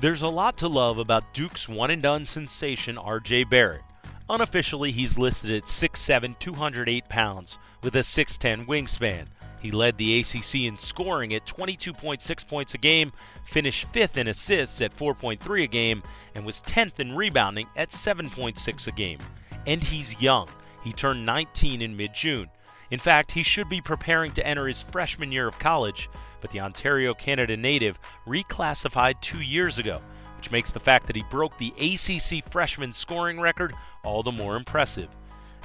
There's a lot to love about Duke's one and done sensation RJ Barrett. Unofficially, he's listed at 6'7, 208 pounds, with a 6'10 wingspan. He led the ACC in scoring at 22.6 points a game, finished fifth in assists at 4.3 a game, and was 10th in rebounding at 7.6 a game. And he's young. He turned 19 in mid June. In fact, he should be preparing to enter his freshman year of college, but the Ontario, Canada native reclassified two years ago, which makes the fact that he broke the ACC freshman scoring record all the more impressive.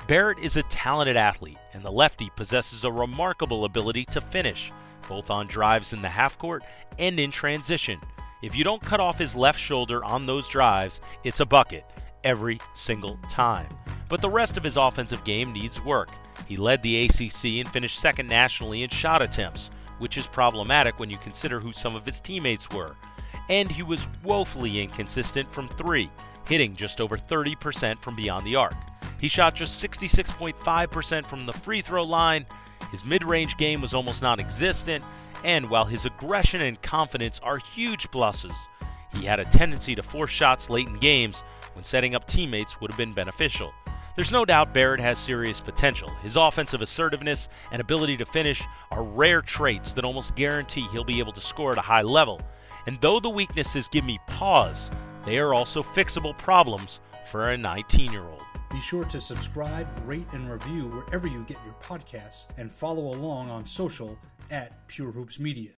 Barrett is a talented athlete, and the lefty possesses a remarkable ability to finish, both on drives in the half court and in transition. If you don't cut off his left shoulder on those drives, it's a bucket every single time. But the rest of his offensive game needs work. He led the ACC and finished second nationally in shot attempts, which is problematic when you consider who some of his teammates were. And he was woefully inconsistent from three, hitting just over 30% from beyond the arc. He shot just 66.5% from the free throw line. His mid range game was almost non existent, and while his aggression and confidence are huge pluses, he had a tendency to force shots late in games when setting up teammates would have been beneficial. There's no doubt Barrett has serious potential. His offensive assertiveness and ability to finish are rare traits that almost guarantee he'll be able to score at a high level. And though the weaknesses give me pause, they are also fixable problems for a 19 year old. Be sure to subscribe, rate, and review wherever you get your podcasts and follow along on social at Pure Hoops Media.